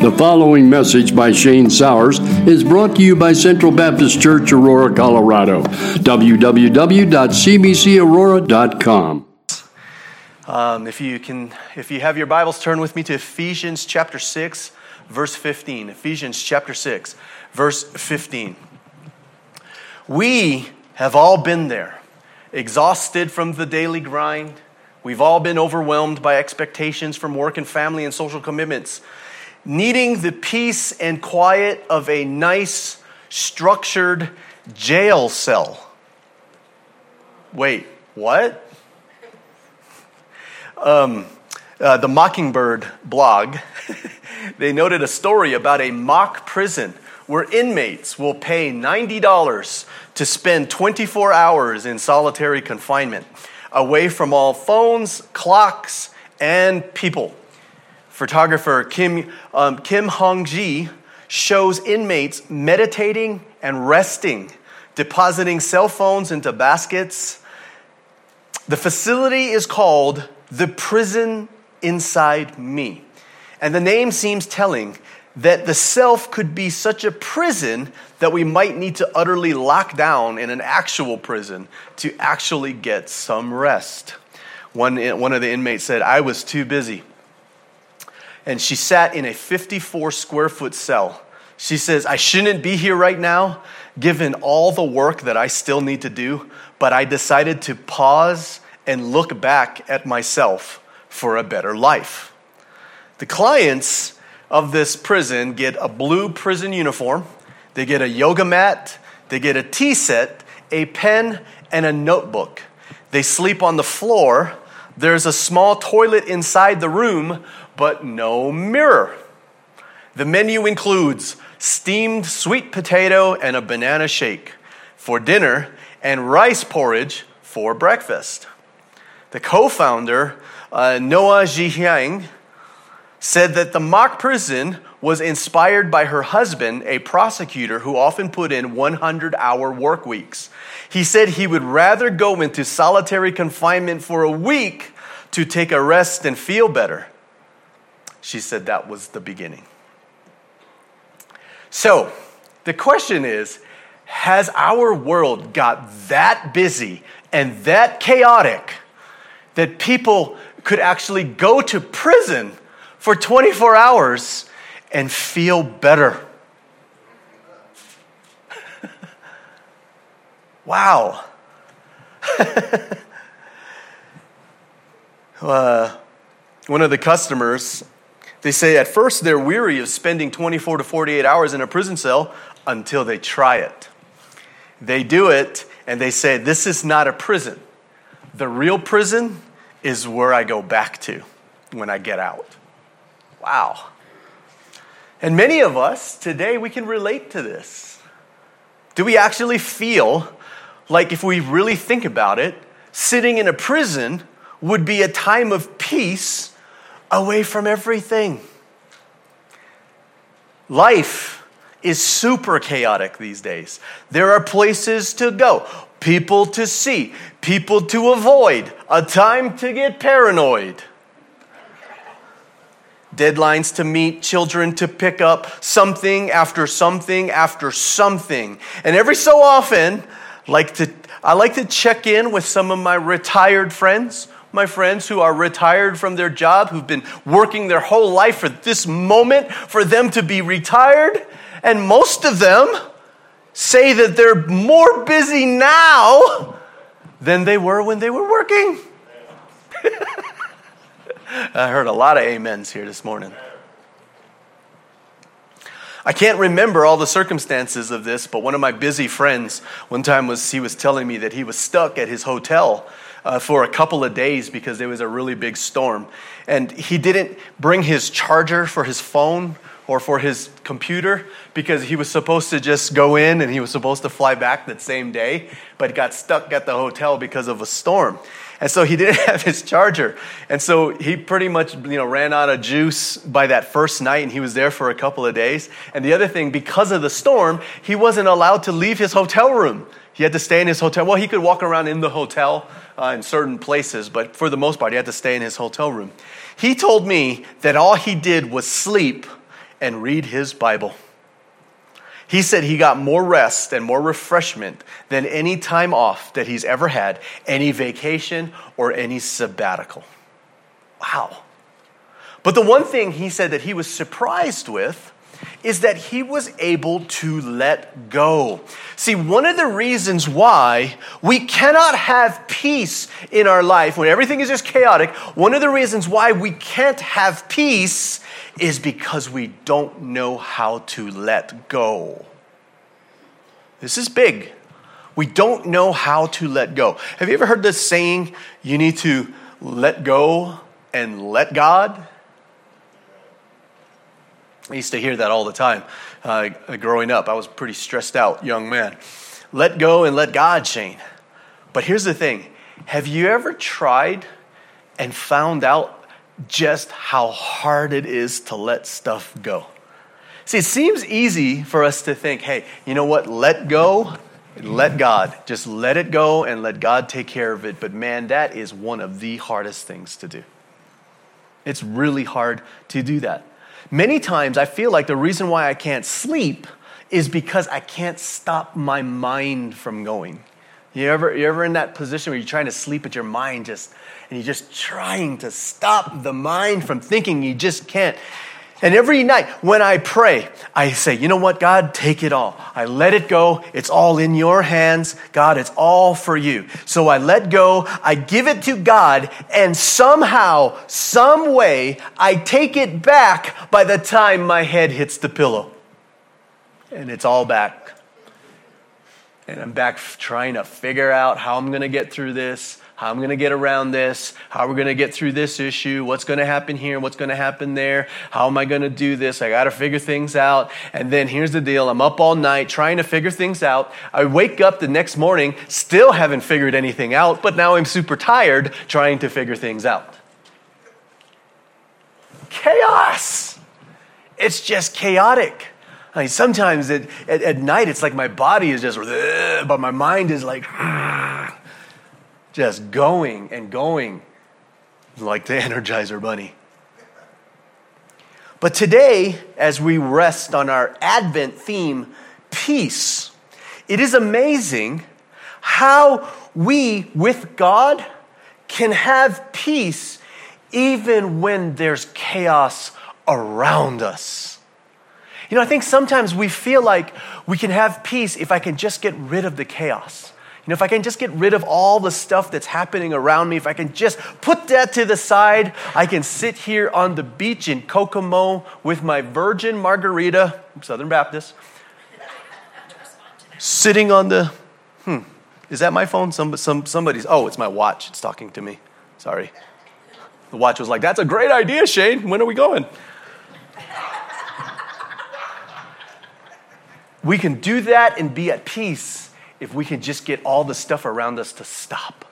The following message by Shane Sowers is brought to you by Central Baptist Church, Aurora, Colorado. www.cbcaurora.com. Um, if you can, if you have your Bibles, turn with me to Ephesians chapter six, verse fifteen. Ephesians chapter six, verse fifteen. We have all been there, exhausted from the daily grind. We've all been overwhelmed by expectations from work and family and social commitments needing the peace and quiet of a nice, structured jail cell. Wait, what? Um, uh, the Mockingbird blog, they noted a story about a mock prison where inmates will pay $90 to spend 24 hours in solitary confinement, away from all phones, clocks, and people photographer Kim, um, Kim Hong Ji shows inmates meditating and resting, depositing cell phones into baskets. The facility is called the Prison Inside Me. And the name seems telling that the self could be such a prison that we might need to utterly lock down in an actual prison to actually get some rest. One, one of the inmates said, I was too busy and she sat in a 54 square foot cell. She says, I shouldn't be here right now, given all the work that I still need to do, but I decided to pause and look back at myself for a better life. The clients of this prison get a blue prison uniform, they get a yoga mat, they get a tea set, a pen, and a notebook. They sleep on the floor. There's a small toilet inside the room but no mirror. The menu includes steamed sweet potato and a banana shake for dinner and rice porridge for breakfast. The co founder, uh, Noah Jihyang, said that the mock prison was inspired by her husband, a prosecutor who often put in 100 hour work weeks. He said he would rather go into solitary confinement for a week to take a rest and feel better she said that was the beginning. So, the question is Has our world got that busy and that chaotic that people could actually go to prison for 24 hours and feel better? wow. uh, one of the customers they say at first they're weary of spending 24 to 48 hours in a prison cell until they try it. They do it and they say, This is not a prison. The real prison is where I go back to when I get out. Wow. And many of us today, we can relate to this. Do we actually feel like, if we really think about it, sitting in a prison would be a time of peace away from everything. Life is super chaotic these days. There are places to go, people to see, people to avoid, a time to get paranoid. Deadlines to meet, children to pick up, something after something after something. And every so often, like to, I like to check in with some of my retired friends my friends who are retired from their job, who've been working their whole life for this moment, for them to be retired. And most of them say that they're more busy now than they were when they were working. I heard a lot of amens here this morning. I can't remember all the circumstances of this, but one of my busy friends one time was he was telling me that he was stuck at his hotel uh, for a couple of days because there was a really big storm. And he didn't bring his charger for his phone or for his computer because he was supposed to just go in and he was supposed to fly back that same day, but got stuck at the hotel because of a storm. And so he didn't have his charger. And so he pretty much, you know, ran out of juice by that first night and he was there for a couple of days. And the other thing, because of the storm, he wasn't allowed to leave his hotel room. He had to stay in his hotel. Well, he could walk around in the hotel uh, in certain places, but for the most part, he had to stay in his hotel room. He told me that all he did was sleep and read his Bible. He said he got more rest and more refreshment than any time off that he's ever had, any vacation or any sabbatical. Wow. But the one thing he said that he was surprised with is that he was able to let go. See, one of the reasons why we cannot have peace in our life when everything is just chaotic, one of the reasons why we can't have peace is because we don't know how to let go. This is big. We don't know how to let go. Have you ever heard this saying, you need to let go and let God? I used to hear that all the time uh, growing up. I was a pretty stressed out young man. Let go and let God, Shane. But here's the thing have you ever tried and found out just how hard it is to let stuff go? See, it seems easy for us to think, hey, you know what? Let go, let God. Just let it go and let God take care of it. But man, that is one of the hardest things to do. It's really hard to do that. Many times I feel like the reason why I can't sleep is because I can't stop my mind from going. You ever, you ever in that position where you're trying to sleep, but your mind just, and you're just trying to stop the mind from thinking, you just can't. And every night when I pray, I say, you know what, God, take it all. I let it go. It's all in your hands. God, it's all for you. So I let go. I give it to God. And somehow, some way, I take it back by the time my head hits the pillow. And it's all back. And I'm back trying to figure out how I'm going to get through this how I'm going to get around this, how we're going to get through this issue, what's going to happen here, what's going to happen there, how am I going to do this? I got to figure things out. And then here's the deal I'm up all night trying to figure things out. I wake up the next morning, still haven't figured anything out, but now I'm super tired trying to figure things out. Chaos! It's just chaotic. I mean, sometimes at, at, at night, it's like my body is just, but my mind is like, just going and going like the Energizer Bunny. But today, as we rest on our Advent theme, peace, it is amazing how we, with God, can have peace even when there's chaos around us. You know, I think sometimes we feel like we can have peace if I can just get rid of the chaos. You know, if I can just get rid of all the stuff that's happening around me, if I can just put that to the side, I can sit here on the beach in Kokomo with my virgin margarita, Southern Baptist, sitting on the, hmm, is that my phone? Some, some, somebody's, oh, it's my watch. It's talking to me. Sorry. The watch was like, that's a great idea, Shane. When are we going? we can do that and be at peace if we can just get all the stuff around us to stop.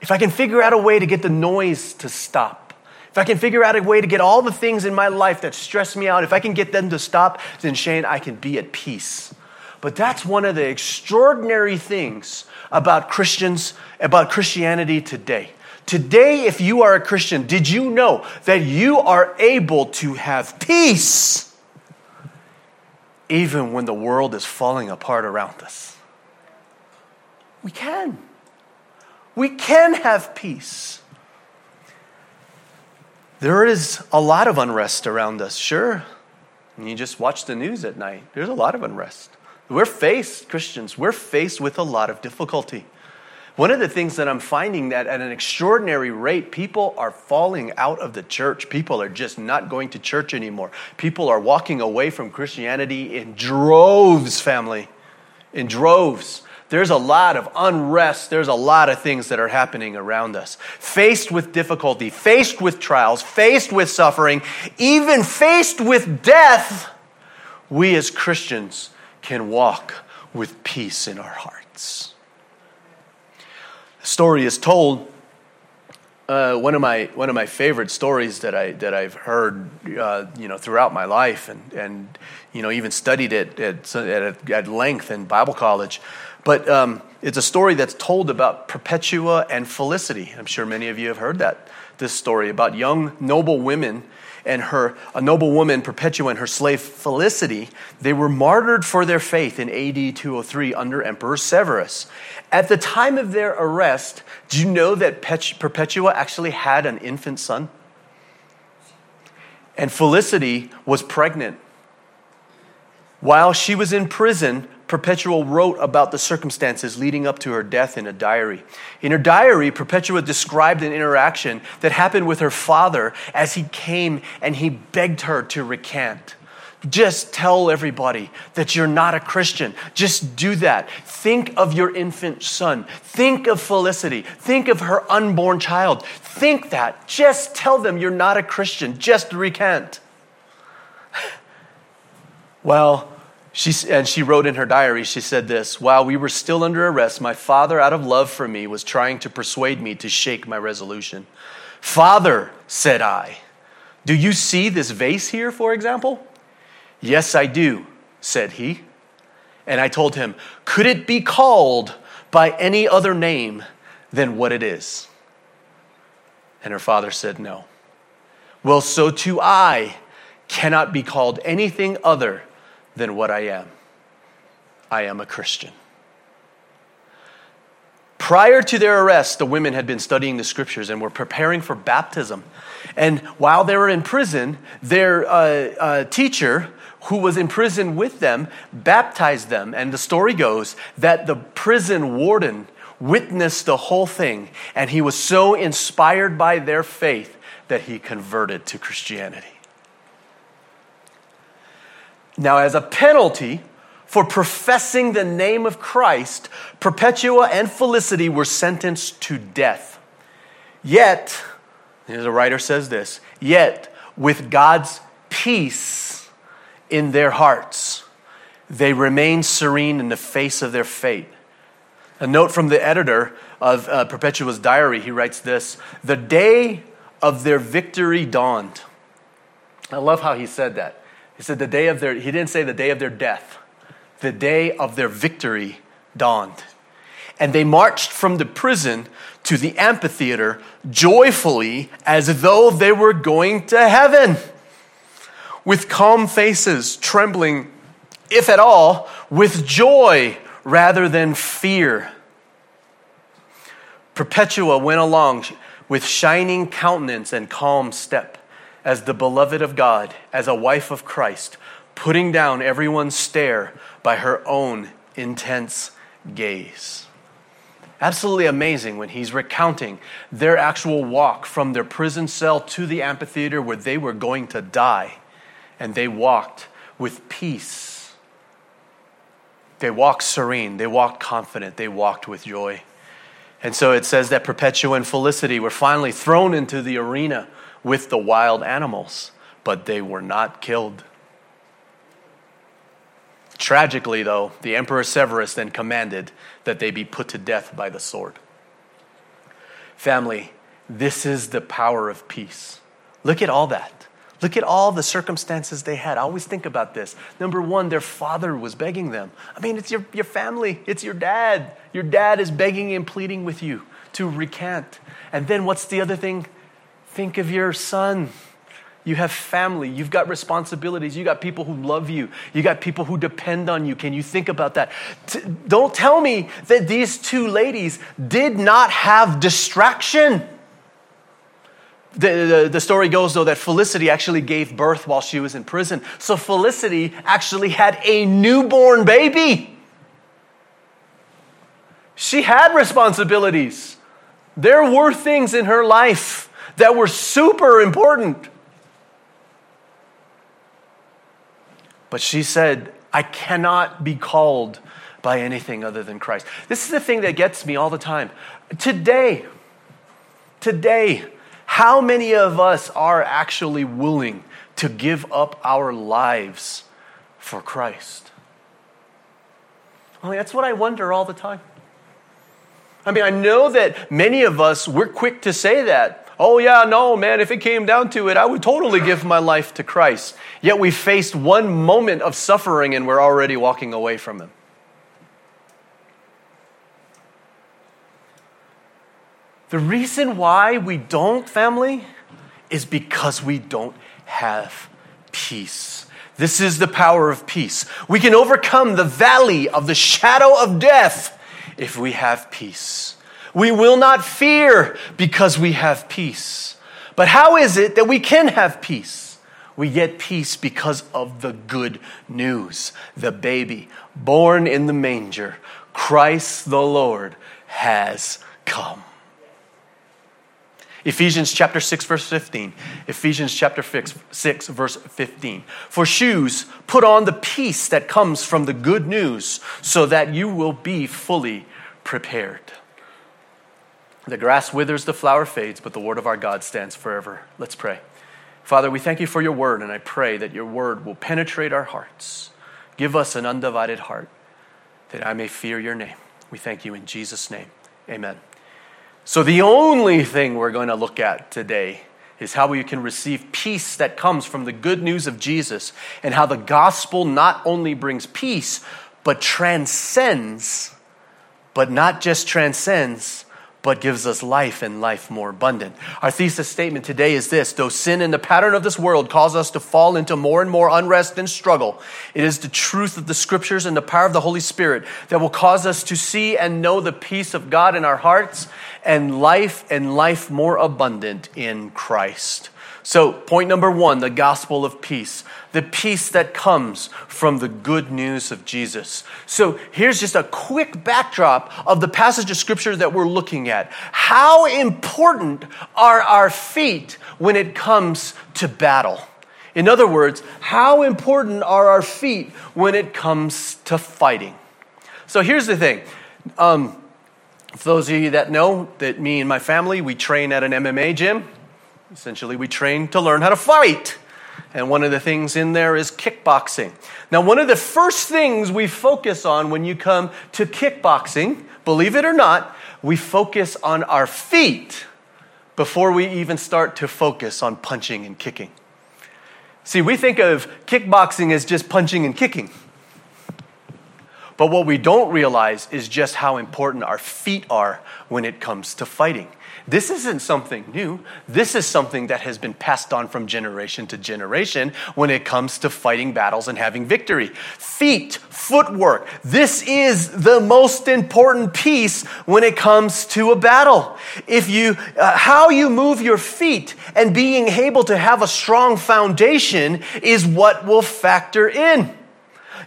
If I can figure out a way to get the noise to stop. If I can figure out a way to get all the things in my life that stress me out, if I can get them to stop, then Shane, I can be at peace. But that's one of the extraordinary things about Christians, about Christianity today. Today, if you are a Christian, did you know that you are able to have peace even when the world is falling apart around us? We can. We can have peace. There is a lot of unrest around us, sure. And you just watch the news at night, there's a lot of unrest. We're faced, Christians, we're faced with a lot of difficulty. One of the things that I'm finding that at an extraordinary rate, people are falling out of the church. People are just not going to church anymore. People are walking away from Christianity in droves, family, in droves. There's a lot of unrest. There's a lot of things that are happening around us. Faced with difficulty, faced with trials, faced with suffering, even faced with death, we as Christians can walk with peace in our hearts. The story is told. Uh, one of my one of my favorite stories that I that I've heard uh, you know throughout my life and and you know even studied it at, at, at length in Bible college but um, it's a story that's told about Perpetua and Felicity. I'm sure many of you have heard that, this story about young, noble women and her a noble woman Perpetua and her slave Felicity, they were martyred for their faith in AD 203 under Emperor Severus. At the time of their arrest, do you know that Perpetua actually had an infant son? And Felicity was pregnant. While she was in prison, Perpetua wrote about the circumstances leading up to her death in a diary. In her diary, Perpetua described an interaction that happened with her father as he came and he begged her to recant. Just tell everybody that you're not a Christian. Just do that. Think of your infant son. Think of Felicity. Think of her unborn child. Think that. Just tell them you're not a Christian. Just recant. Well, she, and she wrote in her diary, she said this While we were still under arrest, my father, out of love for me, was trying to persuade me to shake my resolution. Father, said I, do you see this vase here, for example? Yes, I do, said he. And I told him, Could it be called by any other name than what it is? And her father said, No. Well, so too I cannot be called anything other than what I am. I am a Christian. Prior to their arrest, the women had been studying the scriptures and were preparing for baptism. And while they were in prison, their uh, uh, teacher, who was in prison with them, baptized them. And the story goes that the prison warden witnessed the whole thing, and he was so inspired by their faith that he converted to Christianity. Now, as a penalty for professing the name of Christ, Perpetua and Felicity were sentenced to death. Yet, the writer says this, yet with God's peace in their hearts, they remain serene in the face of their fate. A note from the editor of uh, Perpetua's diary, he writes this The day of their victory dawned. I love how he said that. He said the day of their, he didn't say the day of their death. The day of their victory dawned. And they marched from the prison to the amphitheater joyfully as though they were going to heaven. With calm faces, trembling, if at all, with joy rather than fear. Perpetua went along with shining countenance and calm step as the beloved of God, as a wife of Christ, putting down everyone's stare by her own intense gaze. Absolutely amazing when he's recounting their actual walk from their prison cell to the amphitheater where they were going to die. And they walked with peace. They walked serene. They walked confident. They walked with joy. And so it says that Perpetua and Felicity were finally thrown into the arena with the wild animals, but they were not killed. Tragically, though, the Emperor Severus then commanded that they be put to death by the sword. Family, this is the power of peace. Look at all that. Look at all the circumstances they had. I always think about this. Number one, their father was begging them. I mean, it's your, your family, it's your dad. Your dad is begging and pleading with you to recant. And then what's the other thing? Think of your son. You have family. You've got responsibilities. You got people who love you. You got people who depend on you. Can you think about that? T- don't tell me that these two ladies did not have distraction. The, the, the, story goes, though, that Felicity actually gave birth while she was in prison. So Felicity actually had a newborn baby. She had responsibilities. There were things in her life that were super important. But she said, I cannot be called by anything other than Christ. This is the thing that gets me all the time. Today, today, how many of us are actually willing to give up our lives for Christ? I mean, that's what I wonder all the time. I mean, I know that many of us, we're quick to say that oh, yeah, no, man, if it came down to it, I would totally give my life to Christ. Yet we faced one moment of suffering and we're already walking away from Him. The reason why we don't, family, is because we don't have peace. This is the power of peace. We can overcome the valley of the shadow of death if we have peace. We will not fear because we have peace. But how is it that we can have peace? We get peace because of the good news. The baby born in the manger, Christ the Lord, has come. Ephesians chapter 6 verse 15. Ephesians chapter 6 verse 15. For shoes, put on the peace that comes from the good news so that you will be fully prepared. The grass withers, the flower fades, but the word of our God stands forever. Let's pray. Father, we thank you for your word, and I pray that your word will penetrate our hearts. Give us an undivided heart that I may fear your name. We thank you in Jesus' name. Amen. So, the only thing we're going to look at today is how we can receive peace that comes from the good news of Jesus and how the gospel not only brings peace, but transcends, but not just transcends, but gives us life and life more abundant. Our thesis statement today is this though sin and the pattern of this world cause us to fall into more and more unrest and struggle, it is the truth of the scriptures and the power of the Holy Spirit that will cause us to see and know the peace of God in our hearts and life and life more abundant in Christ. So, point number one the gospel of peace, the peace that comes from the good news of Jesus. So, here's just a quick backdrop of the passage of scripture that we're looking at. How important are our feet when it comes to battle? In other words, how important are our feet when it comes to fighting? So, here's the thing. Um, for those of you that know that me and my family, we train at an MMA gym. Essentially, we train to learn how to fight. And one of the things in there is kickboxing. Now, one of the first things we focus on when you come to kickboxing, believe it or not, we focus on our feet before we even start to focus on punching and kicking. See, we think of kickboxing as just punching and kicking. But what we don't realize is just how important our feet are when it comes to fighting. This isn't something new. This is something that has been passed on from generation to generation when it comes to fighting battles and having victory. Feet, footwork. This is the most important piece when it comes to a battle. If you, uh, how you move your feet and being able to have a strong foundation is what will factor in.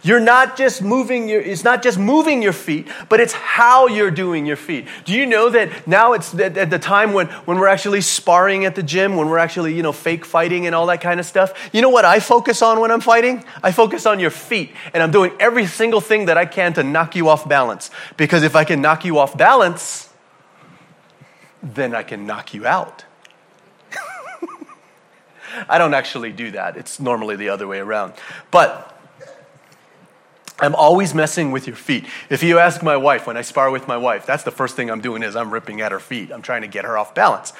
You're not just moving your, it's not just moving your feet, but it's how you're doing your feet. Do you know that now it's at the time when, when we're actually sparring at the gym, when we're actually, you know, fake fighting and all that kind of stuff? You know what I focus on when I'm fighting? I focus on your feet. And I'm doing every single thing that I can to knock you off balance. Because if I can knock you off balance, then I can knock you out. I don't actually do that. It's normally the other way around. But I'm always messing with your feet. If you ask my wife, when I spar with my wife, that's the first thing I'm doing is I'm ripping at her feet. I'm trying to get her off balance.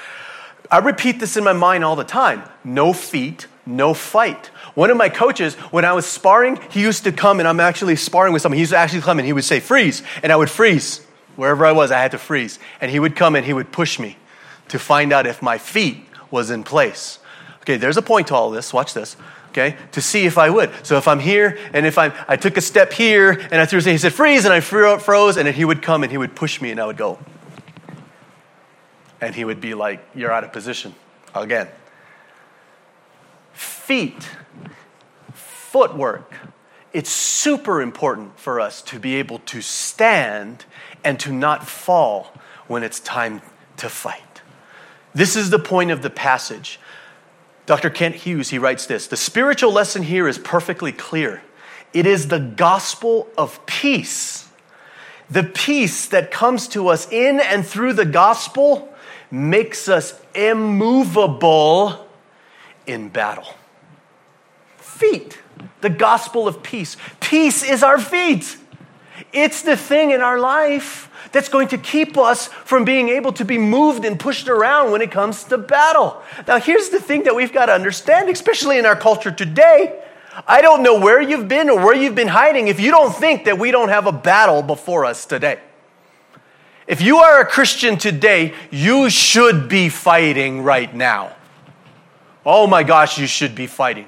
I repeat this in my mind all the time. No feet, no fight. One of my coaches, when I was sparring, he used to come and I'm actually sparring with someone. He used to actually come and he would say, freeze. And I would freeze. Wherever I was, I had to freeze. And he would come and he would push me to find out if my feet was in place. Okay, there's a point to all this. Watch this okay, to see if I would. So if I'm here and if I'm, I took a step here and I threw, he said freeze and I froze and then he would come and he would push me and I would go. And he would be like, you're out of position again. Feet, footwork. It's super important for us to be able to stand and to not fall when it's time to fight. This is the point of the passage. Dr. Kent Hughes, he writes this The spiritual lesson here is perfectly clear. It is the gospel of peace. The peace that comes to us in and through the gospel makes us immovable in battle. Feet, the gospel of peace. Peace is our feet. It's the thing in our life that's going to keep us from being able to be moved and pushed around when it comes to battle. Now, here's the thing that we've got to understand, especially in our culture today. I don't know where you've been or where you've been hiding if you don't think that we don't have a battle before us today. If you are a Christian today, you should be fighting right now. Oh my gosh, you should be fighting.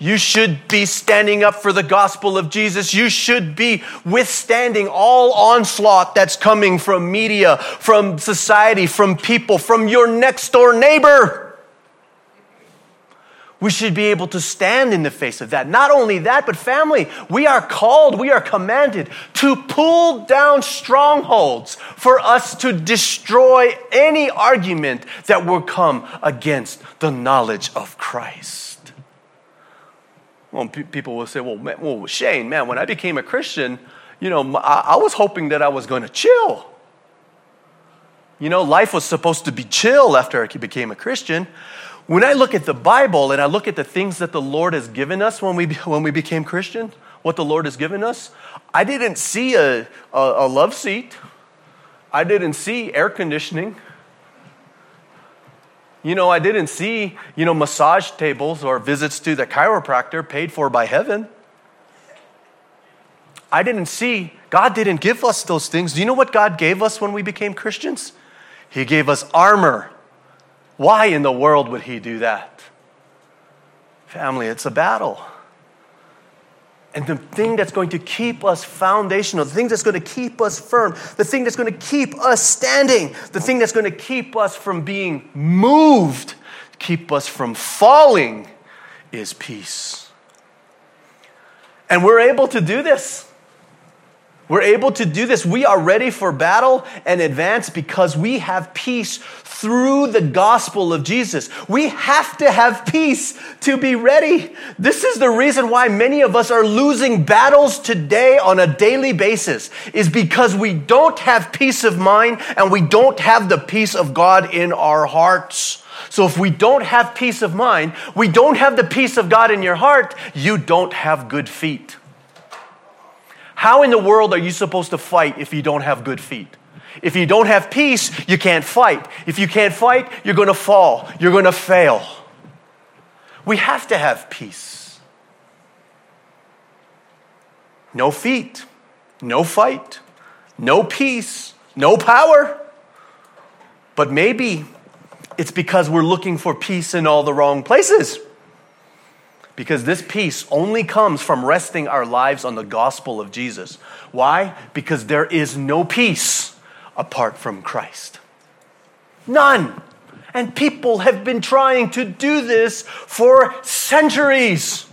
You should be standing up for the gospel of Jesus. You should be withstanding all onslaught that's coming from media, from society, from people, from your next door neighbor. We should be able to stand in the face of that. Not only that, but family, we are called, we are commanded to pull down strongholds for us to destroy any argument that will come against the knowledge of Christ. Well, pe- people will say, well, man, well, Shane, man, when I became a Christian, you know, I, I was hoping that I was going to chill. You know, life was supposed to be chill after I became a Christian. When I look at the Bible and I look at the things that the Lord has given us when we, when we became Christian, what the Lord has given us, I didn't see a, a, a love seat. I didn't see air conditioning. You know, I didn't see, you know, massage tables or visits to the chiropractor paid for by heaven. I didn't see, God didn't give us those things. Do you know what God gave us when we became Christians? He gave us armor. Why in the world would He do that? Family, it's a battle. And the thing that's going to keep us foundational, the thing that's going to keep us firm, the thing that's going to keep us standing, the thing that's going to keep us from being moved, keep us from falling, is peace. And we're able to do this. We're able to do this. We are ready for battle and advance because we have peace through the gospel of Jesus. We have to have peace to be ready. This is the reason why many of us are losing battles today on a daily basis is because we don't have peace of mind and we don't have the peace of God in our hearts. So if we don't have peace of mind, we don't have the peace of God in your heart, you don't have good feet. How in the world are you supposed to fight if you don't have good feet? If you don't have peace, you can't fight. If you can't fight, you're going to fall. You're going to fail. We have to have peace. No feet, no fight, no peace, no power. But maybe it's because we're looking for peace in all the wrong places. Because this peace only comes from resting our lives on the gospel of Jesus. Why? Because there is no peace apart from Christ. None. And people have been trying to do this for centuries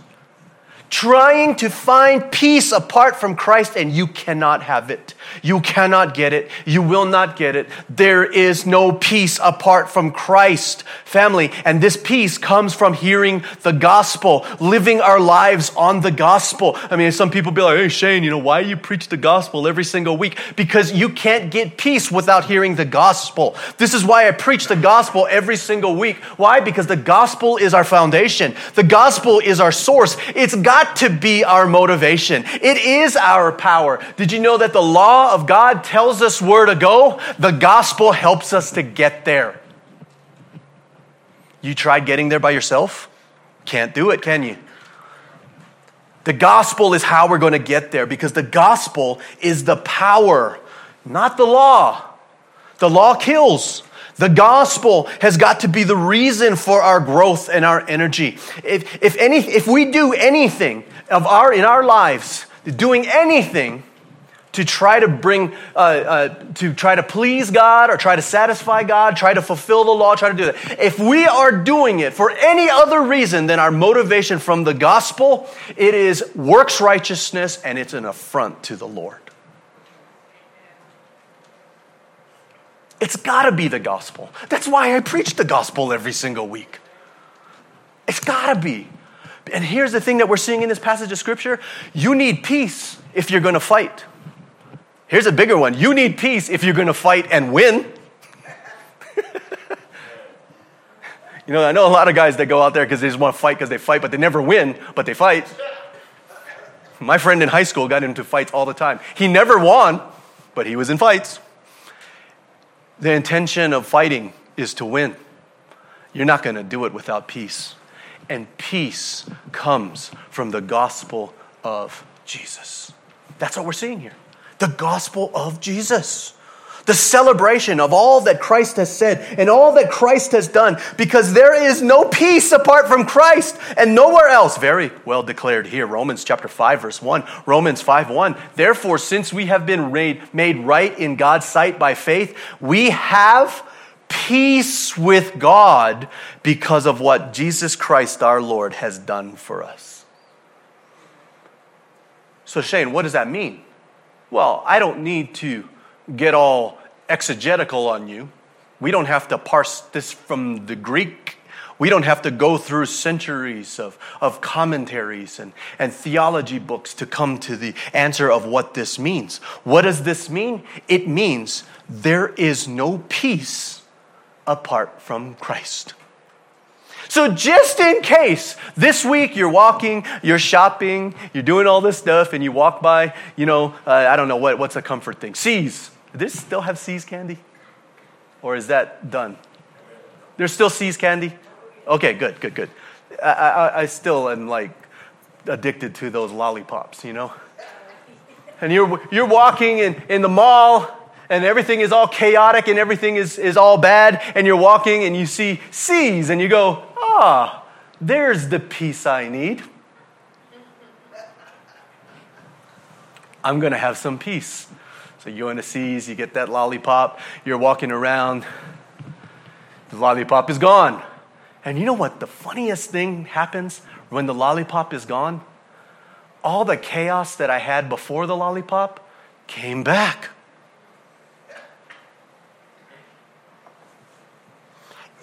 trying to find peace apart from Christ, and you cannot have it. You cannot get it. You will not get it. There is no peace apart from Christ, family. And this peace comes from hearing the gospel, living our lives on the gospel. I mean, some people be like, hey, Shane, you know, why you preach the gospel every single week? Because you can't get peace without hearing the gospel. This is why I preach the gospel every single week. Why? Because the gospel is our foundation, the gospel is our source. It's God got to be our motivation. It is our power. Did you know that the law of God tells us where to go? The gospel helps us to get there. You tried getting there by yourself? Can't do it, can you? The gospel is how we're going to get there because the gospel is the power, not the law. The law kills. The gospel has got to be the reason for our growth and our energy. If, if, any, if we do anything of our, in our lives, doing anything to try to bring, uh, uh, to try to please God or try to satisfy God, try to fulfill the law, try to do that. If we are doing it for any other reason than our motivation from the gospel, it is works righteousness and it's an affront to the Lord. It's got to be the gospel. That's why I preach the gospel every single week. It's got to be. And here's the thing that we're seeing in this passage of scripture you need peace if you're going to fight. Here's a bigger one you need peace if you're going to fight and win. you know, I know a lot of guys that go out there because they just want to fight because they fight, but they never win, but they fight. My friend in high school got into fights all the time. He never won, but he was in fights. The intention of fighting is to win. You're not going to do it without peace. And peace comes from the gospel of Jesus. That's what we're seeing here. The gospel of Jesus. The celebration of all that Christ has said and all that Christ has done, because there is no peace apart from Christ and nowhere else. Very well declared here, Romans chapter 5, verse 1. Romans 5 1. Therefore, since we have been made right in God's sight by faith, we have peace with God because of what Jesus Christ our Lord has done for us. So, Shane, what does that mean? Well, I don't need to get all exegetical on you. We don't have to parse this from the Greek. We don't have to go through centuries of, of commentaries and, and theology books to come to the answer of what this means. What does this mean? It means there is no peace apart from Christ. So, just in case this week you're walking, you're shopping, you're doing all this stuff, and you walk by, you know, uh, I don't know, what, what's a comfort thing? See's. Does this still have See's candy? Or is that done? There's still See's candy? Okay, good, good, good. I, I, I still am like addicted to those lollipops, you know? And you're, you're walking in, in the mall, and everything is all chaotic and everything is, is all bad, and you're walking and you see See's, and you go, ah, there's the peace I need. I'm going to have some peace. So you you get that lollipop, you're walking around, the lollipop is gone. And you know what the funniest thing happens when the lollipop is gone? All the chaos that I had before the lollipop came back.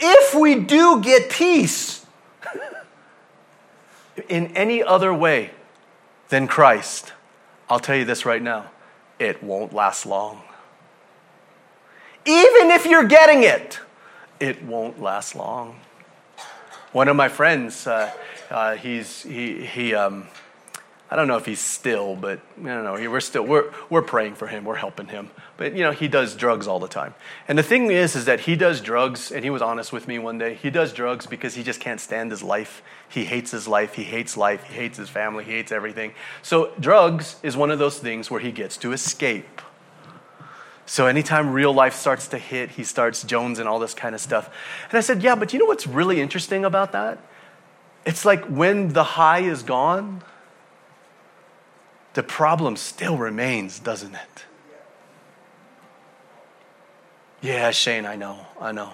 If we do get peace in any other way than Christ, I'll tell you this right now it won't last long. Even if you're getting it, it won't last long. One of my friends, uh, uh, he's, he, he um, I don't know if he's still, but I don't know. We're still we're we're praying for him. We're helping him. But you know, he does drugs all the time. And the thing is, is that he does drugs. And he was honest with me one day. He does drugs because he just can't stand his life. He hates his life. He hates life. He hates his family. He hates everything. So drugs is one of those things where he gets to escape. So anytime real life starts to hit, he starts Jones and all this kind of stuff. And I said, yeah, but you know what's really interesting about that? It's like when the high is gone the problem still remains, doesn't it? Yeah, Shane, I know, I know.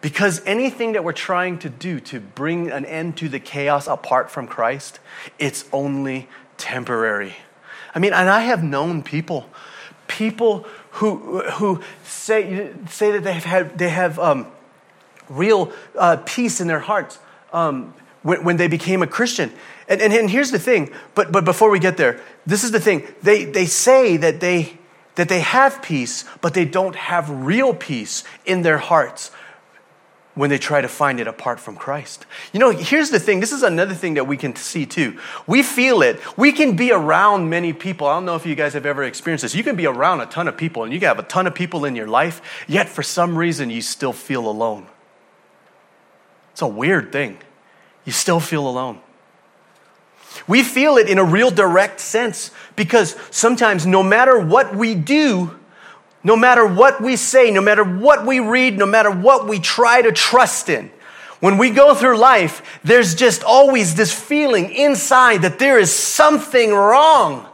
Because anything that we're trying to do to bring an end to the chaos apart from Christ, it's only temporary. I mean, and I have known people, people who, who say, say that they have, had, they have um, real uh, peace in their hearts um, when, when they became a Christian. And, and, and here's the thing, but, but before we get there, this is the thing. They, they say that they, that they have peace, but they don't have real peace in their hearts when they try to find it apart from Christ. You know, here's the thing. This is another thing that we can see too. We feel it. We can be around many people. I don't know if you guys have ever experienced this. You can be around a ton of people and you can have a ton of people in your life, yet for some reason you still feel alone. It's a weird thing. You still feel alone. We feel it in a real direct sense because sometimes, no matter what we do, no matter what we say, no matter what we read, no matter what we try to trust in, when we go through life, there's just always this feeling inside that there is something wrong.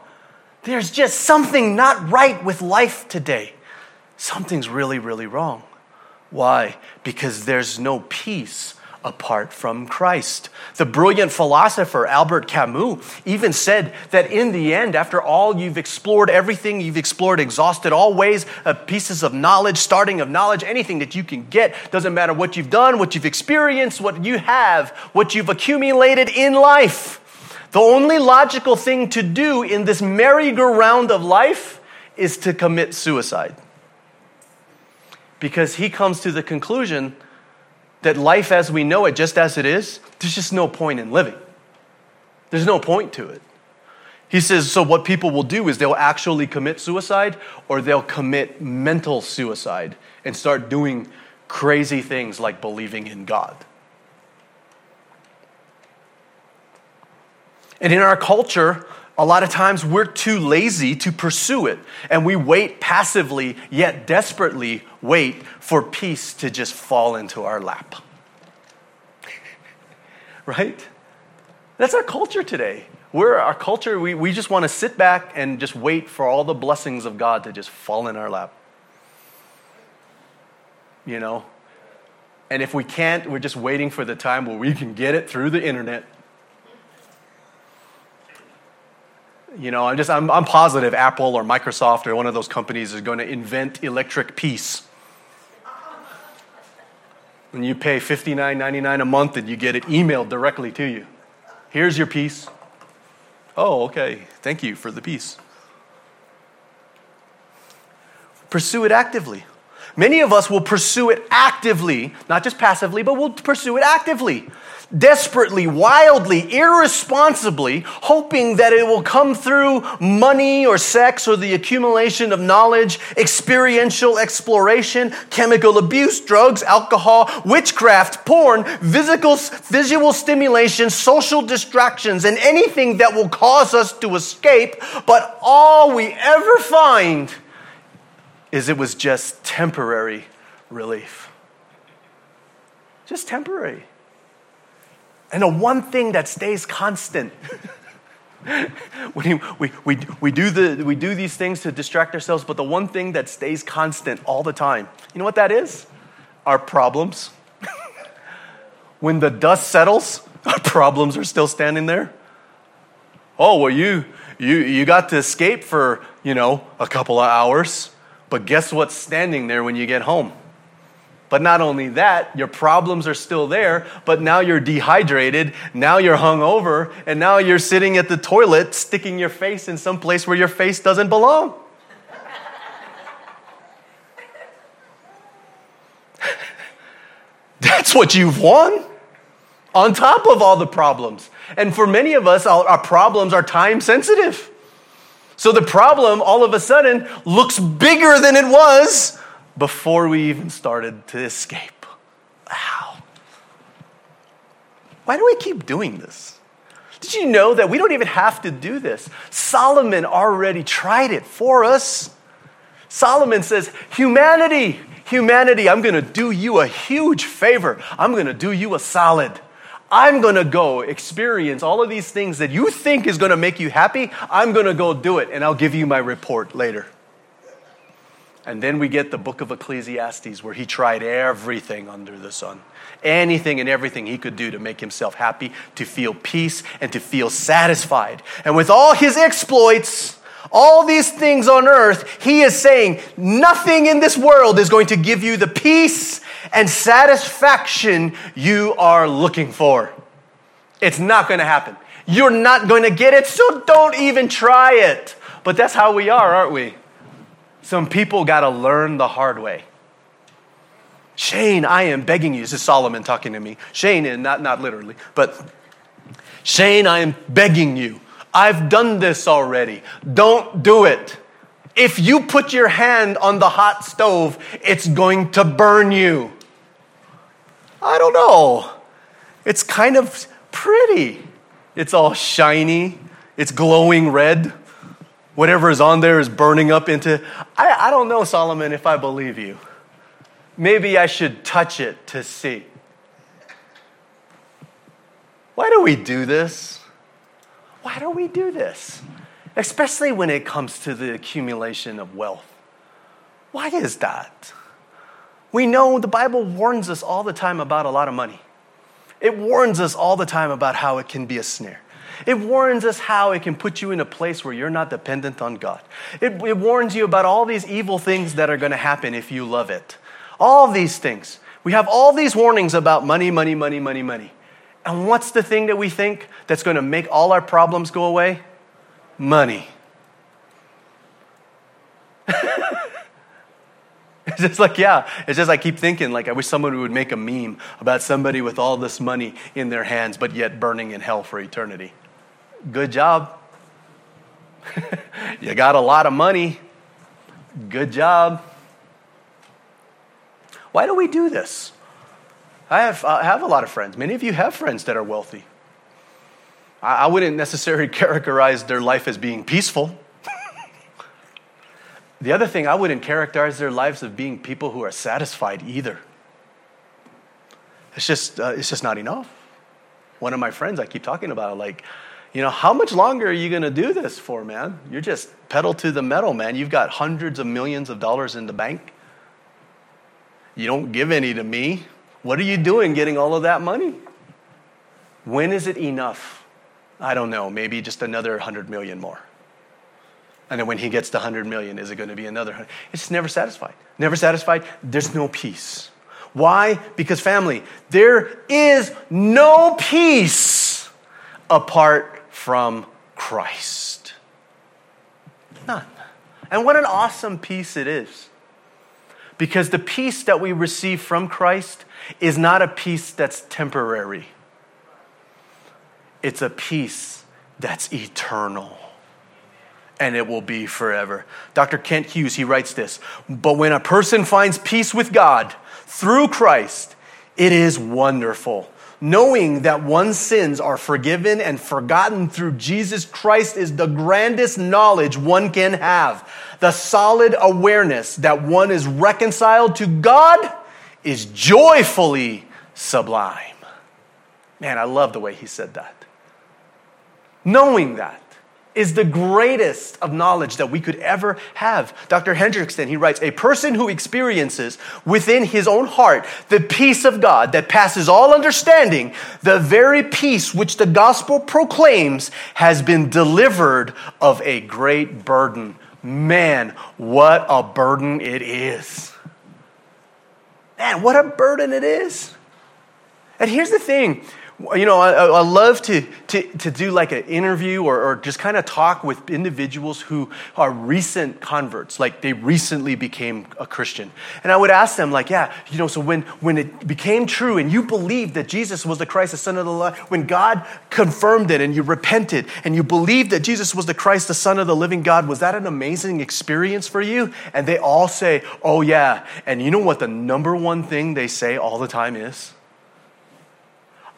There's just something not right with life today. Something's really, really wrong. Why? Because there's no peace apart from Christ. The brilliant philosopher Albert Camus even said that in the end, after all you've explored everything, you've explored, exhausted all ways of pieces of knowledge, starting of knowledge, anything that you can get, doesn't matter what you've done, what you've experienced, what you have, what you've accumulated in life. The only logical thing to do in this merry-go-round of life is to commit suicide. Because he comes to the conclusion that life as we know it, just as it is, there's just no point in living. There's no point to it. He says, so what people will do is they'll actually commit suicide or they'll commit mental suicide and start doing crazy things like believing in God. And in our culture, A lot of times we're too lazy to pursue it, and we wait passively, yet desperately wait for peace to just fall into our lap. right? That's our culture today. We're our culture, we, we just want to sit back and just wait for all the blessings of God to just fall in our lap. You know? And if we can't, we're just waiting for the time where we can get it through the internet You know, I'm just, I'm, I'm positive Apple or Microsoft or one of those companies is going to invent electric peace. And you pay $59.99 a month and you get it emailed directly to you. Here's your peace. Oh, okay. Thank you for the peace. Pursue it actively. Many of us will pursue it actively, not just passively, but we'll pursue it actively desperately, wildly, irresponsibly, hoping that it will come through money or sex or the accumulation of knowledge, experiential exploration, chemical abuse, drugs, alcohol, witchcraft, porn, physical, visual stimulation, social distractions, and anything that will cause us to escape. But all we ever find is it was just temporary relief. Just temporary. And the one thing that stays constant. we, we, we, we, do the, we do these things to distract ourselves, but the one thing that stays constant all the time, you know what that is? Our problems. when the dust settles, our problems are still standing there. Oh, well, you, you, you got to escape for, you know, a couple of hours, but guess what's standing there when you get home? But not only that, your problems are still there, but now you're dehydrated, now you're hungover, and now you're sitting at the toilet sticking your face in some place where your face doesn't belong. That's what you've won on top of all the problems. And for many of us, our problems are time sensitive. So the problem all of a sudden looks bigger than it was before we even started to escape. Wow. Why do we keep doing this? Did you know that we don't even have to do this? Solomon already tried it for us. Solomon says, Humanity, humanity, I'm going to do you a huge favor. I'm going to do you a solid. I'm going to go experience all of these things that you think is going to make you happy. I'm going to go do it, and I'll give you my report later. And then we get the book of Ecclesiastes where he tried everything under the sun. Anything and everything he could do to make himself happy, to feel peace, and to feel satisfied. And with all his exploits, all these things on earth, he is saying nothing in this world is going to give you the peace and satisfaction you are looking for. It's not going to happen. You're not going to get it, so don't even try it. But that's how we are, aren't we? Some people got to learn the hard way. Shane, I am begging you. This is Solomon talking to me. Shane, and not, not literally, but Shane, I am begging you. I've done this already. Don't do it. If you put your hand on the hot stove, it's going to burn you. I don't know. It's kind of pretty. It's all shiny, it's glowing red whatever is on there is burning up into. I, I don't know, Solomon, if I believe you. Maybe I should touch it to see. Why do we do this? Why do we do this? Especially when it comes to the accumulation of wealth. Why is that? We know the Bible warns us all the time about a lot of money. It warns us all the time about how it can be a snare. It warns us how it can put you in a place where you're not dependent on God. It, it warns you about all these evil things that are going to happen if you love it. All these things. We have all these warnings about money, money, money, money, money. And what's the thing that we think that's going to make all our problems go away? Money. It's just like, yeah, it's just I keep thinking, like, I wish someone would make a meme about somebody with all this money in their hands, but yet burning in hell for eternity. Good job. you got a lot of money. Good job. Why do we do this? I have, I have a lot of friends. Many of you have friends that are wealthy. I wouldn't necessarily characterize their life as being peaceful. the other thing, I wouldn't characterize their lives as being people who are satisfied either. It's just, uh, it's just not enough. One of my friends I keep talking about, like, you know, how much longer are you going to do this for, man? You're just pedal to the metal, man. You've got hundreds of millions of dollars in the bank. You don't give any to me. What are you doing getting all of that money? When is it enough? I don't know, maybe just another 100 million more. And then when he gets to 100 million, is it going to be another 100? It's never satisfied. Never satisfied. There's no peace. Why? Because, family, there is no peace apart from Christ. None. And what an awesome peace it is. Because the peace that we receive from Christ is not a peace that's temporary, it's a peace that's eternal. And it will be forever. Dr. Kent Hughes, he writes this But when a person finds peace with God through Christ, it is wonderful knowing that one's sins are forgiven and forgotten through Jesus Christ is the grandest knowledge one can have. The solid awareness that one is reconciled to God is joyfully sublime. Man, I love the way he said that. Knowing that is the greatest of knowledge that we could ever have. Dr. Hendriksen, he writes, a person who experiences within his own heart the peace of God that passes all understanding, the very peace which the gospel proclaims, has been delivered of a great burden. Man, what a burden it is. Man, what a burden it is. And here's the thing you know, I, I love to, to, to do like an interview or, or just kind of talk with individuals who are recent converts, like they recently became a Christian. And I would ask them, like, yeah, you know, so when, when it became true and you believed that Jesus was the Christ, the Son of the Lord, when God confirmed it and you repented and you believed that Jesus was the Christ, the Son of the living God, was that an amazing experience for you? And they all say, oh, yeah. And you know what the number one thing they say all the time is?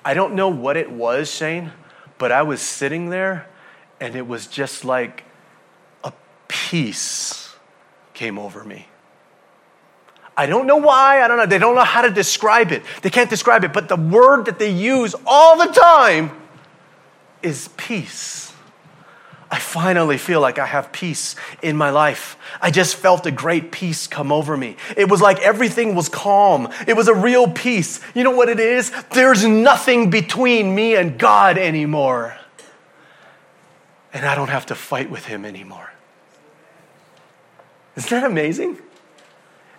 I don't know what it was, Shane, but I was sitting there and it was just like a peace came over me. I don't know why, I don't know. They don't know how to describe it. They can't describe it, but the word that they use all the time is peace. I finally feel like I have peace in my life. I just felt a great peace come over me. It was like everything was calm. It was a real peace. You know what it is? There's nothing between me and God anymore. And I don't have to fight with Him anymore. Isn't that amazing?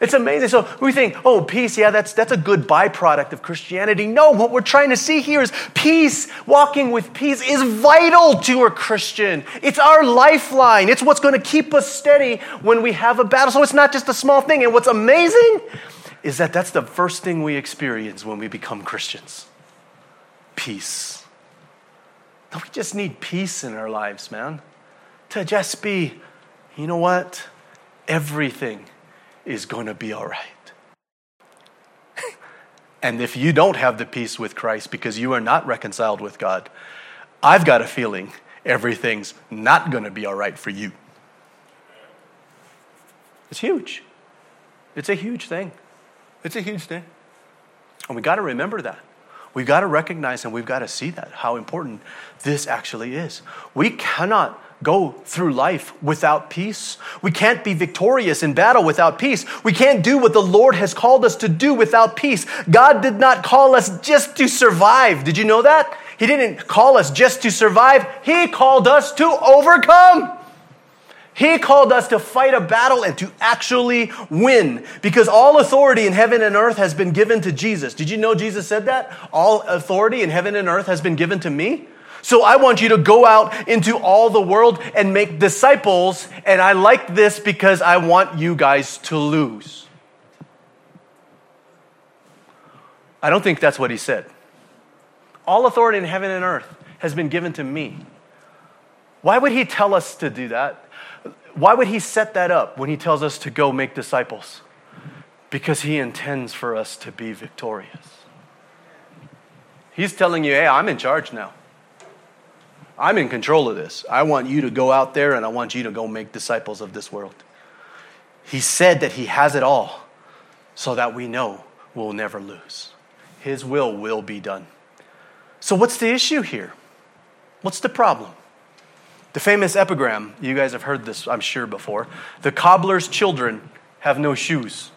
It's amazing. So we think, oh, peace, yeah, that's, that's a good byproduct of Christianity. No, what we're trying to see here is peace, walking with peace, is vital to a Christian. It's our lifeline. It's what's going to keep us steady when we have a battle. So it's not just a small thing. And what's amazing is that that's the first thing we experience when we become Christians peace. We just need peace in our lives, man. To just be, you know what? Everything is going to be all right. and if you don't have the peace with Christ because you are not reconciled with God, I've got a feeling everything's not going to be all right for you. It's huge. It's a huge thing. It's a huge thing. And we got to remember that. We've got to recognize and we've got to see that, how important this actually is. We cannot go through life without peace. We can't be victorious in battle without peace. We can't do what the Lord has called us to do without peace. God did not call us just to survive. Did you know that? He didn't call us just to survive, He called us to overcome. He called us to fight a battle and to actually win because all authority in heaven and earth has been given to Jesus. Did you know Jesus said that? All authority in heaven and earth has been given to me. So I want you to go out into all the world and make disciples. And I like this because I want you guys to lose. I don't think that's what he said. All authority in heaven and earth has been given to me. Why would he tell us to do that? Why would he set that up when he tells us to go make disciples? Because he intends for us to be victorious. He's telling you, hey, I'm in charge now. I'm in control of this. I want you to go out there and I want you to go make disciples of this world. He said that He has it all so that we know we'll never lose. His will will be done. So, what's the issue here? What's the problem? The famous epigram, you guys have heard this, I'm sure, before. The cobbler's children have no shoes.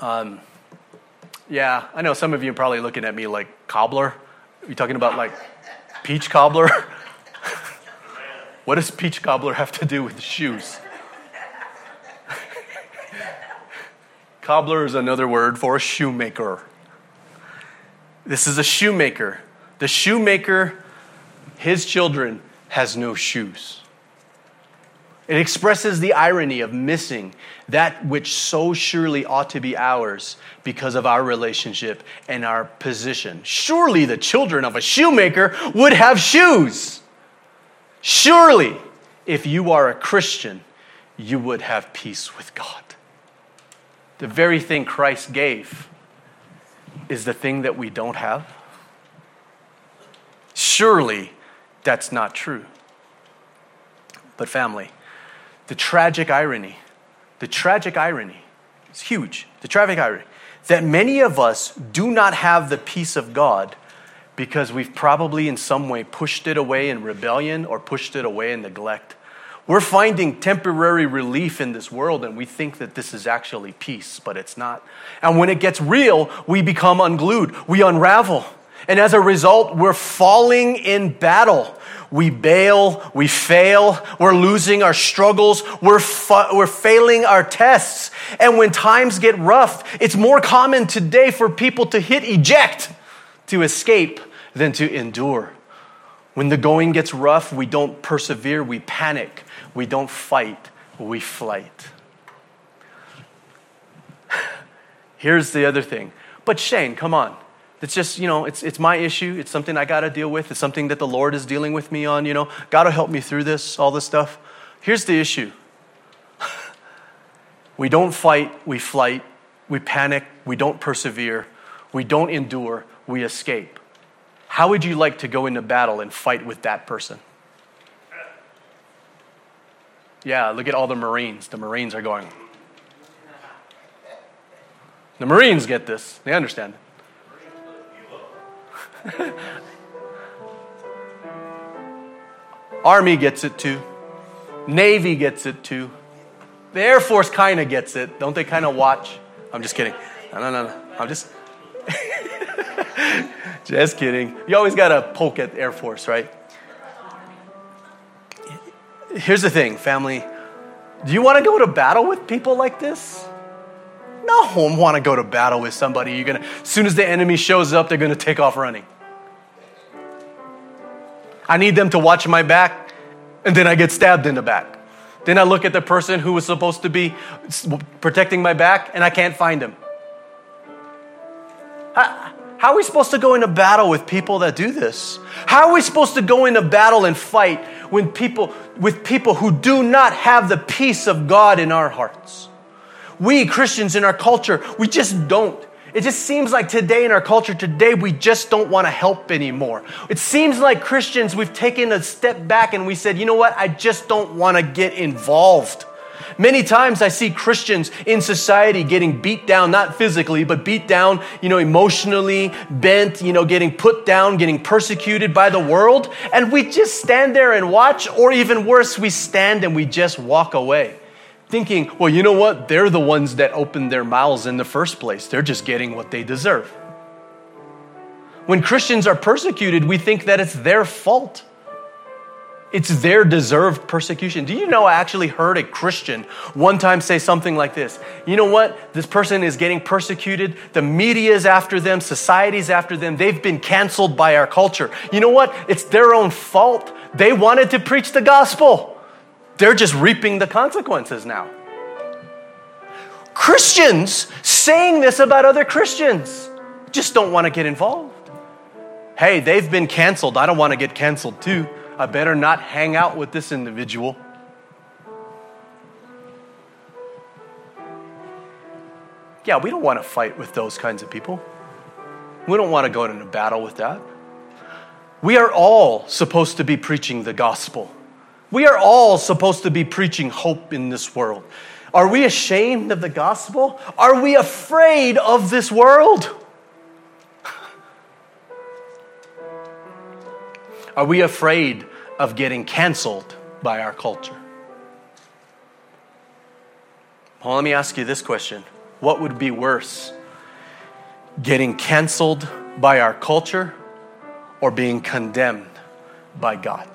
Um, yeah, I know some of you are probably looking at me like, cobbler? You're you talking about like peach cobbler? what does peach cobbler have to do with shoes? cobbler is another word for a shoemaker. This is a shoemaker. The shoemaker, his children, has no shoes. It expresses the irony of missing that which so surely ought to be ours because of our relationship and our position. Surely the children of a shoemaker would have shoes. Surely, if you are a Christian, you would have peace with God. The very thing Christ gave is the thing that we don't have. Surely that's not true. But, family, the tragic irony, the tragic irony, it's huge, the tragic irony, that many of us do not have the peace of God because we've probably in some way pushed it away in rebellion or pushed it away in neglect. We're finding temporary relief in this world and we think that this is actually peace, but it's not. And when it gets real, we become unglued, we unravel. And as a result, we're falling in battle we bail, we fail, we're losing our struggles, we're, we're failing our tests. And when times get rough, it's more common today for people to hit eject to escape than to endure. When the going gets rough, we don't persevere, we panic, we don't fight, we flight. Here's the other thing. But Shane, come on. It's just, you know, it's, it's my issue. It's something I got to deal with. It's something that the Lord is dealing with me on, you know. God will help me through this, all this stuff. Here's the issue we don't fight, we flight. We panic, we don't persevere. We don't endure, we escape. How would you like to go into battle and fight with that person? Yeah, look at all the Marines. The Marines are going. The Marines get this, they understand. Army gets it too. Navy gets it too. The Air Force kind of gets it. Don't they kind of watch? I'm just kidding. No, no, no. I'm just. just kidding. You always got to poke at Air Force, right? Here's the thing, family. Do you want to go to battle with people like this? No one want to go to battle with somebody. You're gonna, as soon as the enemy shows up, they're gonna take off running. I need them to watch my back, and then I get stabbed in the back. Then I look at the person who was supposed to be protecting my back, and I can't find him. How are we supposed to go into battle with people that do this? How are we supposed to go into battle and fight when people, with people who do not have the peace of God in our hearts? We Christians in our culture, we just don't. It just seems like today in our culture, today, we just don't want to help anymore. It seems like Christians, we've taken a step back and we said, you know what, I just don't want to get involved. Many times I see Christians in society getting beat down, not physically, but beat down, you know, emotionally, bent, you know, getting put down, getting persecuted by the world. And we just stand there and watch, or even worse, we stand and we just walk away thinking, well, you know what? They're the ones that opened their mouths in the first place. They're just getting what they deserve. When Christians are persecuted, we think that it's their fault. It's their deserved persecution. Do you know I actually heard a Christian one time say something like this? You know what? This person is getting persecuted. The media is after them, society's after them. They've been canceled by our culture. You know what? It's their own fault. They wanted to preach the gospel. They're just reaping the consequences now. Christians saying this about other Christians just don't want to get involved. Hey, they've been canceled. I don't want to get canceled too. I better not hang out with this individual. Yeah, we don't want to fight with those kinds of people. We don't want to go into battle with that. We are all supposed to be preaching the gospel. We are all supposed to be preaching hope in this world. Are we ashamed of the gospel? Are we afraid of this world? Are we afraid of getting canceled by our culture? Well, let me ask you this question What would be worse? Getting canceled by our culture or being condemned by God?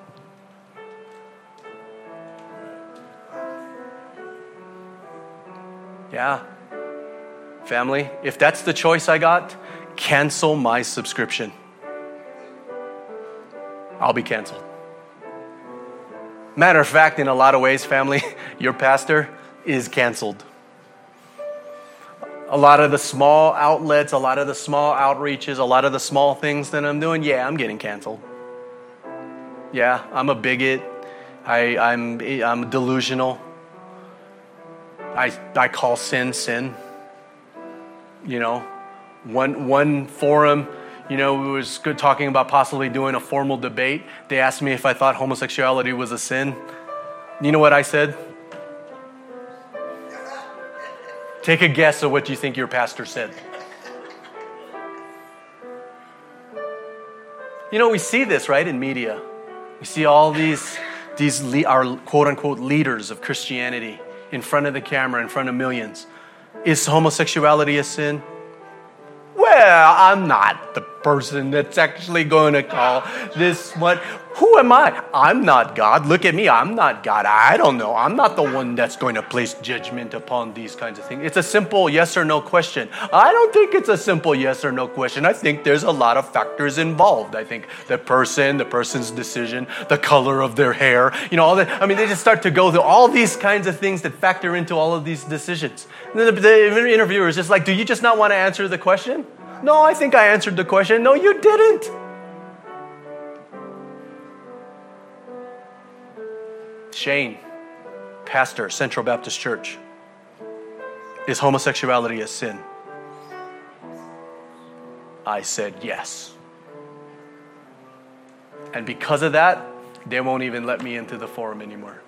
Yeah. Family, if that's the choice I got, cancel my subscription. I'll be canceled. Matter of fact, in a lot of ways, family, your pastor is canceled. A lot of the small outlets, a lot of the small outreaches, a lot of the small things that I'm doing, yeah, I'm getting canceled. Yeah, I'm a bigot. I, I'm, I'm delusional. I, I call sin sin. You know, one, one forum, you know, we was good talking about possibly doing a formal debate. They asked me if I thought homosexuality was a sin. You know what I said? Take a guess of what you think your pastor said. You know, we see this, right, in media. We see all these, these our quote unquote leaders of Christianity in front of the camera, in front of millions. Is homosexuality a sin? Well, I'm not the person that's actually going to call this one. Who am I? I'm not God. Look at me. I'm not God. I don't know. I'm not the one that's going to place judgment upon these kinds of things. It's a simple yes or no question. I don't think it's a simple yes or no question. I think there's a lot of factors involved. I think the person, the person's decision, the color of their hair, you know, all that. I mean, they just start to go through all these kinds of things that factor into all of these decisions. The, the interviewer is just like, Do you just not want to answer the question? No, I think I answered the question. No, you didn't. Shane, pastor, Central Baptist Church. Is homosexuality a sin? I said yes. And because of that, they won't even let me into the forum anymore.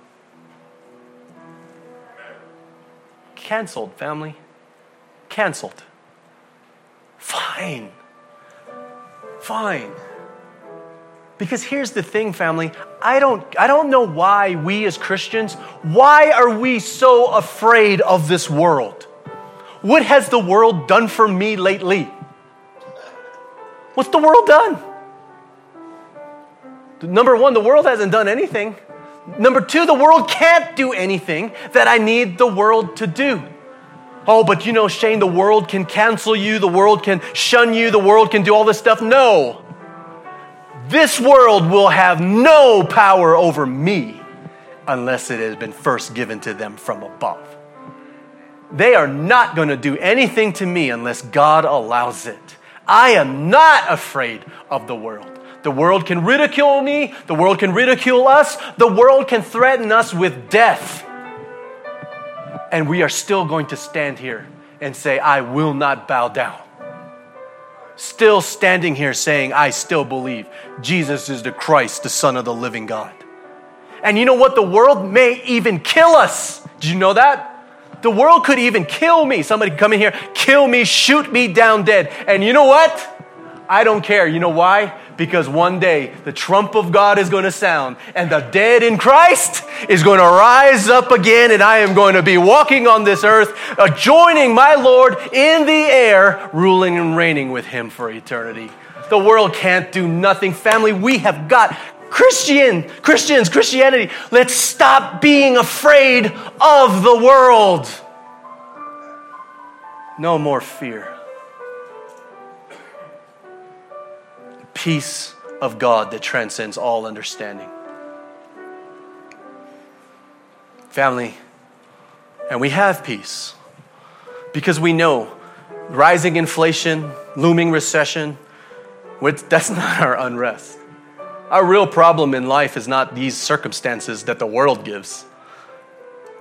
Canceled, family. Canceled. Fine. Fine. Because here's the thing, family. I don't, I don't know why we as Christians, why are we so afraid of this world? What has the world done for me lately? What's the world done? Number one, the world hasn't done anything. Number two, the world can't do anything that I need the world to do. Oh, but you know, Shane, the world can cancel you, the world can shun you, the world can do all this stuff. No. This world will have no power over me unless it has been first given to them from above. They are not going to do anything to me unless God allows it. I am not afraid of the world. The world can ridicule me, the world can ridicule us, the world can threaten us with death. And we are still going to stand here and say, I will not bow down still standing here saying, I still believe Jesus is the Christ, the Son of the living God. And you know what? The world may even kill us. Did you know that? The world could even kill me. Somebody come in here, kill me, shoot me down dead. And you know what? I don't care. You know why? Because one day the trump of God is going to sound and the dead in Christ is going to rise up again and I am going to be walking on this earth, joining my Lord in the air, ruling and reigning with him for eternity. The world can't do nothing. Family, we have got Christian, Christians, Christianity. Let's stop being afraid of the world. No more fear. Peace of God that transcends all understanding. Family, and we have peace because we know rising inflation, looming recession, that's not our unrest. Our real problem in life is not these circumstances that the world gives.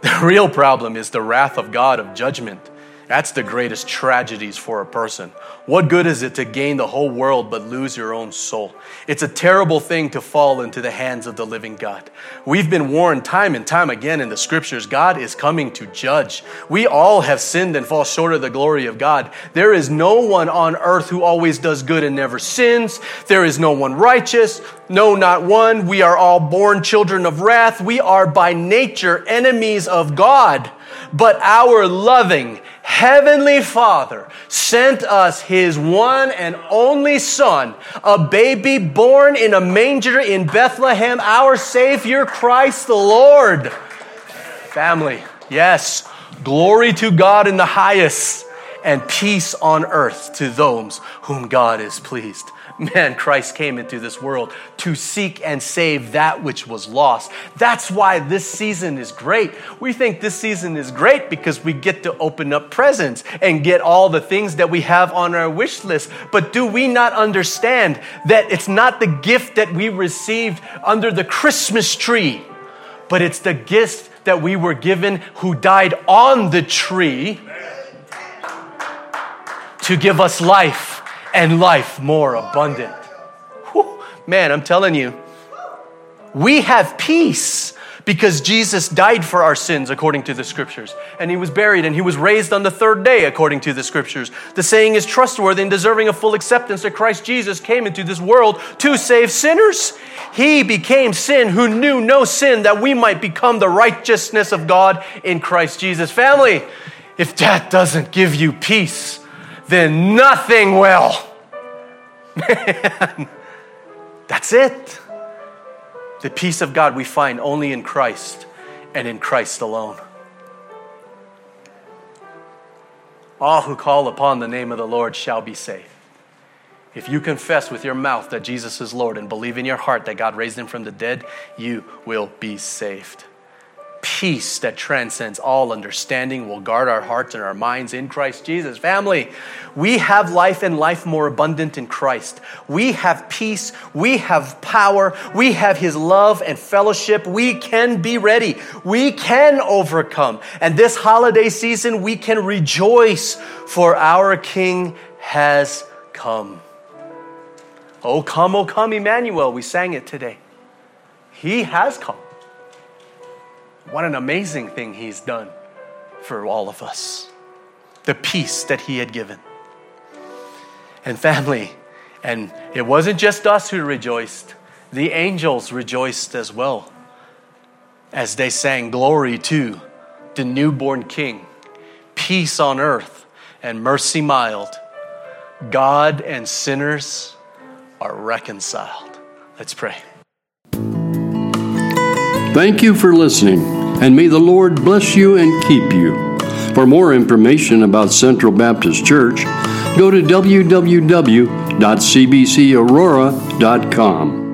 The real problem is the wrath of God of judgment That's the greatest tragedies for a person. What good is it to gain the whole world but lose your own soul? It's a terrible thing to fall into the hands of the living God. We've been warned time and time again in the scriptures God is coming to judge. We all have sinned and fall short of the glory of God. There is no one on earth who always does good and never sins. There is no one righteous, no, not one. We are all born children of wrath. We are by nature enemies of God. But our loving, Heavenly Father sent us His one and only Son, a baby born in a manger in Bethlehem, our Savior Christ the Lord. Family, yes, glory to God in the highest, and peace on earth to those whom God is pleased. Man, Christ came into this world to seek and save that which was lost. That's why this season is great. We think this season is great because we get to open up presents and get all the things that we have on our wish list. But do we not understand that it's not the gift that we received under the Christmas tree, but it's the gift that we were given who died on the tree to give us life and life more abundant. Whew, man, I'm telling you, we have peace because Jesus died for our sins according to the scriptures. And he was buried and he was raised on the third day according to the scriptures. The saying is trustworthy and deserving of full acceptance that Christ Jesus came into this world to save sinners. He became sin who knew no sin that we might become the righteousness of God in Christ Jesus. Family, if that doesn't give you peace, then nothing will. Man, that's it. The peace of God we find only in Christ and in Christ alone. All who call upon the name of the Lord shall be saved. If you confess with your mouth that Jesus is Lord and believe in your heart that God raised him from the dead, you will be saved peace that transcends all understanding will guard our hearts and our minds in Christ Jesus. Family, we have life and life more abundant in Christ. We have peace. We have power. We have His love and fellowship. We can be ready. We can overcome. And this holiday season, we can rejoice for our King has come. Oh, come, oh, come, Emmanuel. We sang it today. He has come. What an amazing thing He's done for all of us. The peace that He had given. And family, and it wasn't just us who rejoiced, the angels rejoiced as well as they sang glory to the newborn King, peace on earth and mercy mild. God and sinners are reconciled. Let's pray. Thank you for listening, and may the Lord bless you and keep you. For more information about Central Baptist Church, go to www.cbcaurora.com.